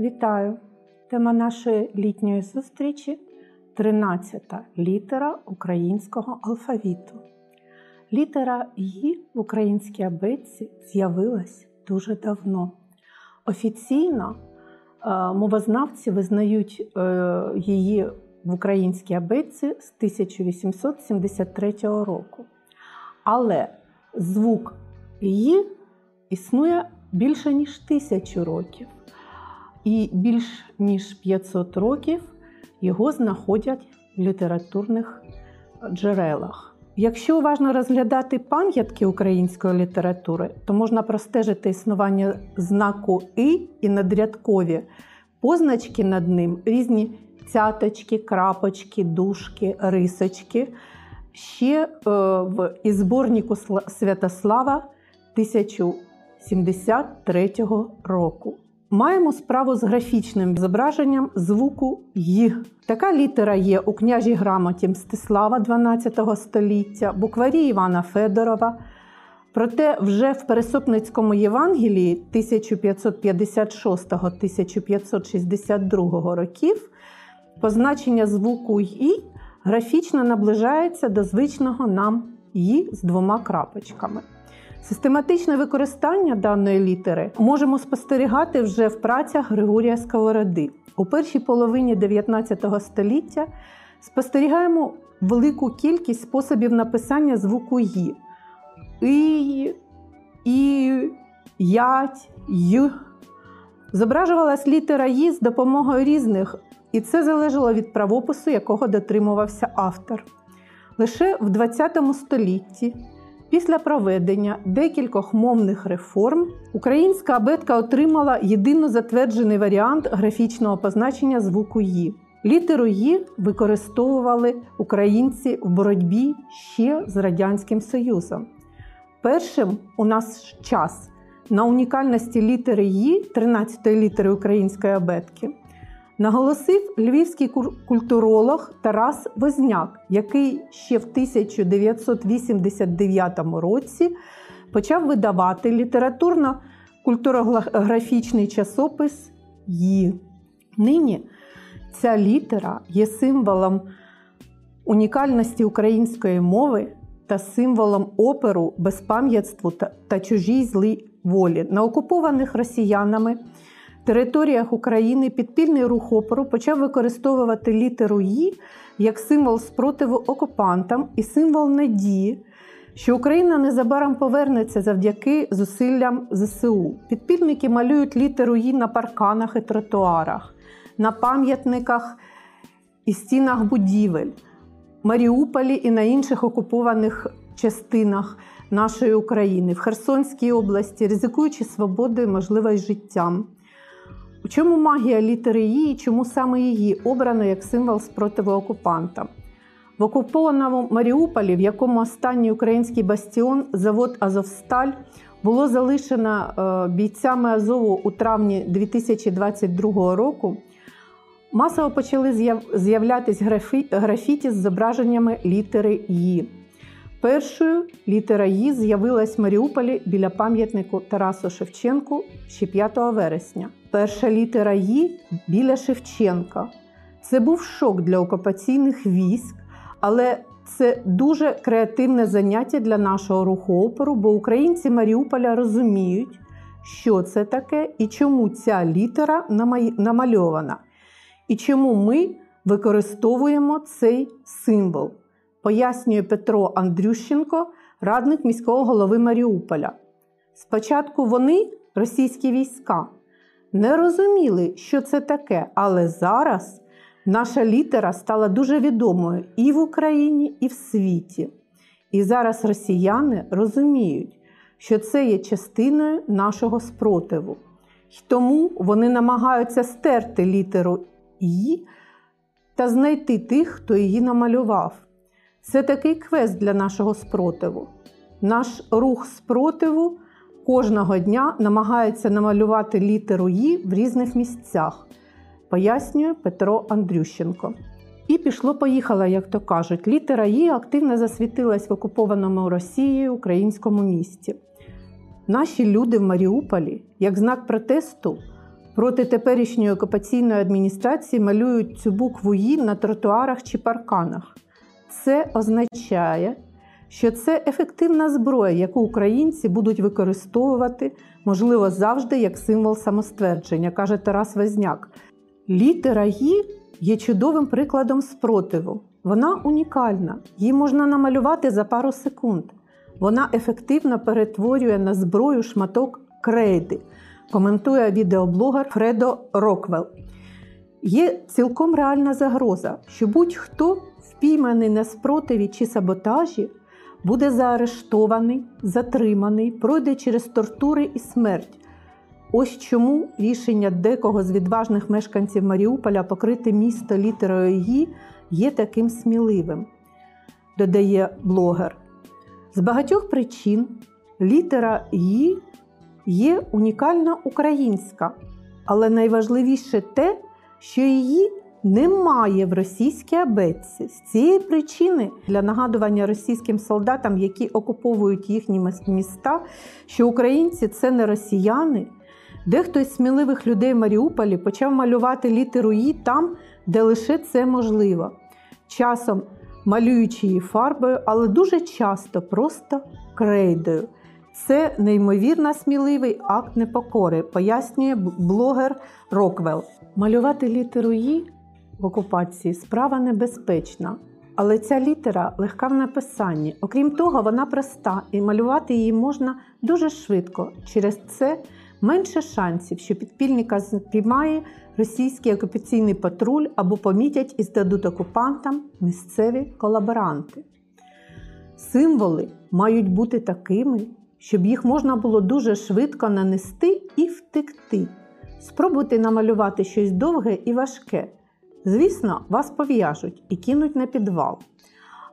Вітаю! Тема нашої літньої зустрічі 13-та літера українського алфавіту. Літера «І» в українській абетці з'явилась дуже давно. Офіційно е, мовознавці визнають е, її в українській абетці з 1873 року. Але звук «І» існує більше ніж тисячу років і більш ніж 500 років його знаходять в літературних джерелах. Якщо уважно розглядати пам'ятки української літератури, то можна простежити існування знаку «и» і надрядкові позначки над ним різні цяточки, крапочки, дужки, рисочки. Ще е, в зборнику Святослава 1073 року. Маємо справу з графічним зображенням звуку «й». Така літера є у княжій грамоті Мстислава 12 століття, букварі Івана Федорова. Проте вже в Пересопницькому Євангелії 1566-1562 років позначення звуку «й» графічно наближається до звичного нам «й» з двома крапочками. Систематичне використання даної літери можемо спостерігати вже в працях Григорія Сковороди. У першій половині 19 століття спостерігаємо велику кількість способів написання звуку «ї». «І», «і», «ять», «й». Зображувалась літера «ї» з допомогою різних, і це залежало від правопису, якого дотримувався автор. Лише в ХХ столітті Після проведення декількох мовних реформ українська абетка отримала єдино затверджений варіант графічного позначення звуку «ї». Літеру «ї» використовували українці в боротьбі ще з Радянським Союзом. Першим у нас час на унікальності літери «ї» 13-ї літери української абетки наголосив львівський культуролог Тарас Возняк, який ще в 1989 році почав видавати літературно-культурографічний часопис «Ї». Нині ця літера є символом унікальності української мови та символом оперу безпам'ятству та чужій злій волі на окупованих росіянами територіях України підпільний рух опору почав використовувати літеру «І» як символ спротиву окупантам і символ надії, що Україна незабаром повернеться завдяки зусиллям ЗСУ. Підпільники малюють літеру «І» на парканах і тротуарах, на пам'ятниках і стінах будівель, Маріуполі і на інших окупованих частинах нашої України, в Херсонській області, ризикуючи свободою, можливо, й життям. У чому магія літери «І» і чому саме її обрано як символ спротиву окупантам? В окупованому Маріуполі, в якому останній український бастіон, завод Азовсталь, було залишено е, бійцями Азову у травні 2022 року, масово почали з'являтися графіті з зображеннями літери «І». Першою літера «І» з'явилась в Маріуполі біля пам'ятнику Тарасу Шевченку ще 5 вересня. Перша літера «І» біля Шевченка. Це був шок для окупаційних військ, але це дуже креативне заняття для нашого руху опору, бо українці Маріуполя розуміють, що це таке і чому ця літера намальована, і чому ми використовуємо цей символ пояснює Петро Андрющенко, радник міського голови Маріуполя. Спочатку вони, російські війська, не розуміли, що це таке, але зараз наша літера стала дуже відомою і в Україні, і в світі. І зараз росіяни розуміють, що це є частиною нашого спротиву. І тому вони намагаються стерти літеру І та знайти тих, хто її намалював. Це такий квест для нашого спротиву. Наш рух спротиву кожного дня намагається намалювати літеру «І» в різних місцях, пояснює Петро Андрющенко. І пішло-поїхало, як то кажуть. Літера «І» активно засвітилась в окупованому Росією українському місті. Наші люди в Маріуполі, як знак протесту проти теперішньої окупаційної адміністрації малюють цю букву «І» на тротуарах чи парканах. Це означає, що це ефективна зброя, яку українці будуть використовувати, можливо, завжди як символ самоствердження, каже Тарас Везняк. Літера «І» є чудовим прикладом спротиву. Вона унікальна, її можна намалювати за пару секунд. Вона ефективно перетворює на зброю шматок крейди, коментує відеоблогер Фредо Роквел. Є цілком реальна загроза, що будь-хто впійманий на спротиві чи саботажі буде заарештований, затриманий, пройде через тортури і смерть. Ось чому рішення декого з відважних мешканців Маріуполя покрити місто літерою «Ї» є таким сміливим, додає блогер. З багатьох причин літера «Ї» є унікальна українська, але найважливіше те, що її немає в російській абетці. З цієї причини для нагадування російським солдатам, які окуповують їхні міста, що українці це не росіяни. Дехто із сміливих людей в Маріуполі почав малювати літеру «І» там, де лише це можливо. Часом малюючи її фарбою, але дуже часто просто крейдою. Це неймовірно сміливий акт непокори, пояснює блогер Роквел. Малювати літеру «І» в окупації справа небезпечна, але ця літера легка в написанні. Окрім того, вона проста і малювати її можна дуже швидко. Через це менше шансів, що підпільника спіймає російський окупаційний патруль або помітять і здадуть окупантам місцеві колаборанти. Символи мають бути такими, щоб їх можна було дуже швидко нанести і втекти. Спробуйте намалювати щось довге і важке. Звісно, вас пов'яжуть і кинуть на підвал.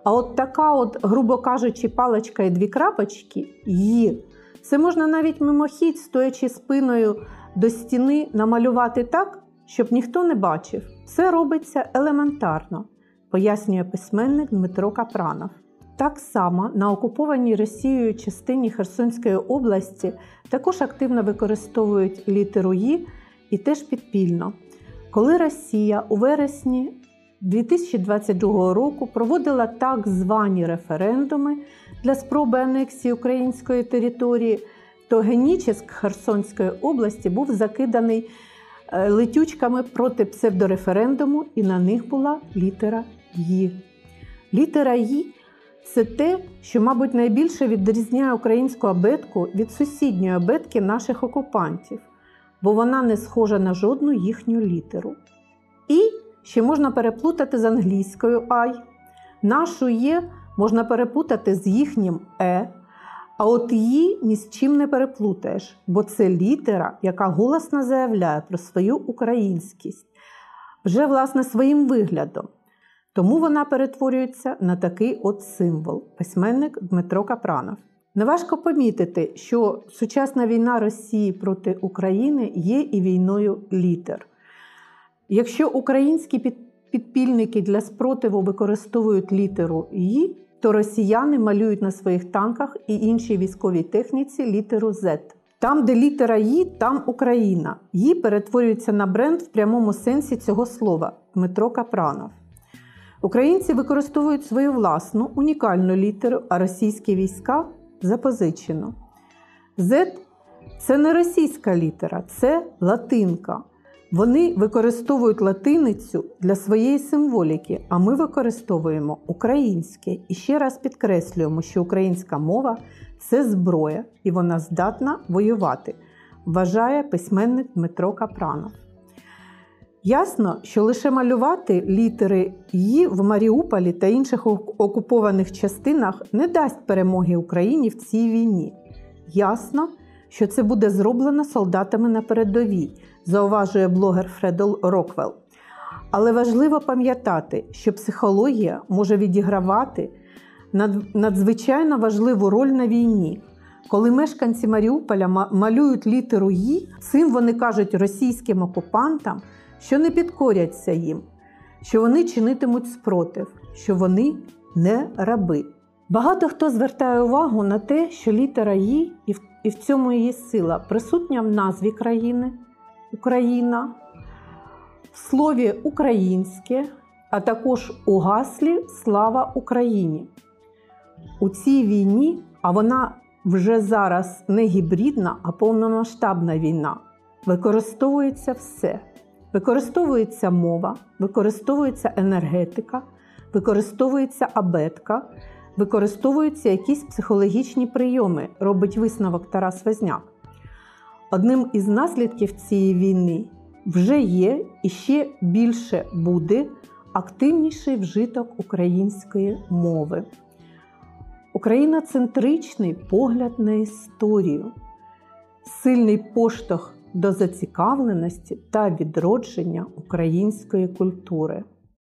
А от така, от, грубо кажучи, паличка і дві крапочки є. Це можна навіть мимохідь, стоячи спиною до стіни, намалювати так, щоб ніхто не бачив. Це робиться елементарно, пояснює письменник Дмитро Капранов. Так само на окупованій Росією частині Херсонської області також активно використовують літеру «І» і теж підпільно. Коли Росія у вересні 2022 року проводила так звані референдуми для спроби анексії української території, то Генічеськ Херсонської області був закиданий е, летючками проти псевдореферендуму, і на них була літера «Ї». Літера «Ї» це те, що, мабуть, найбільше відрізняє українську абетку від сусідньої абетки наших окупантів, бо вона не схожа на жодну їхню літеру. І ще можна переплутати з англійською «ай». Нашу «є» можна перепутати з їхнім Е, а от її ні з чим не переплутаєш, бо це літера, яка голосно заявляє про свою українськість, вже, власне, своїм виглядом. Тому вона перетворюється на такий от символ письменник Дмитро Капранов. Неважко помітити, що сучасна війна Росії проти України є і війною літер. Якщо українські підпільники для спротиву використовують літеру «І», то росіяни малюють на своїх танках і іншій військовій техніці літеру Z. Там, де літера «І», там Україна. «І» перетворюється на бренд в прямому сенсі цього слова Дмитро Капранов. Українці використовують свою власну унікальну літеру, а російські війська запозичену. Z це не російська літера, це латинка. Вони використовують латиницю для своєї символіки, а ми використовуємо українське. І ще раз підкреслюємо, що українська мова це зброя, і вона здатна воювати, вважає письменник Дмитро Капранов. Ясно, що лише малювати літери «І» в Маріуполі та інших окупованих частинах не дасть перемоги Україні в цій війні. Ясно, що це буде зроблено солдатами на передовій, зауважує блогер Фредол Роквел. Але важливо пам'ятати, що психологія може відігравати надзвичайно важливу роль на війні. Коли мешканці Маріуполя малюють літеру «І», цим вони кажуть російським окупантам, що не підкоряться їм, що вони чинитимуть спротив, що вони не раби. Багато хто звертає увагу на те, що літера «І» і в цьому її сила присутня в назві країни, Україна, в слові українське, а також у гаслі Слава Україні. У цій війні, а вона вже зараз не гібридна, а повномасштабна війна, використовується все. Використовується мова, використовується енергетика, використовується абетка, використовуються якісь психологічні прийоми, робить висновок Тарас Возняк. Одним із наслідків цієї війни вже є і ще більше буде активніший вжиток української мови. Україноцентричний погляд на історію, сильний поштовх до зацікавленості та відродження української культури.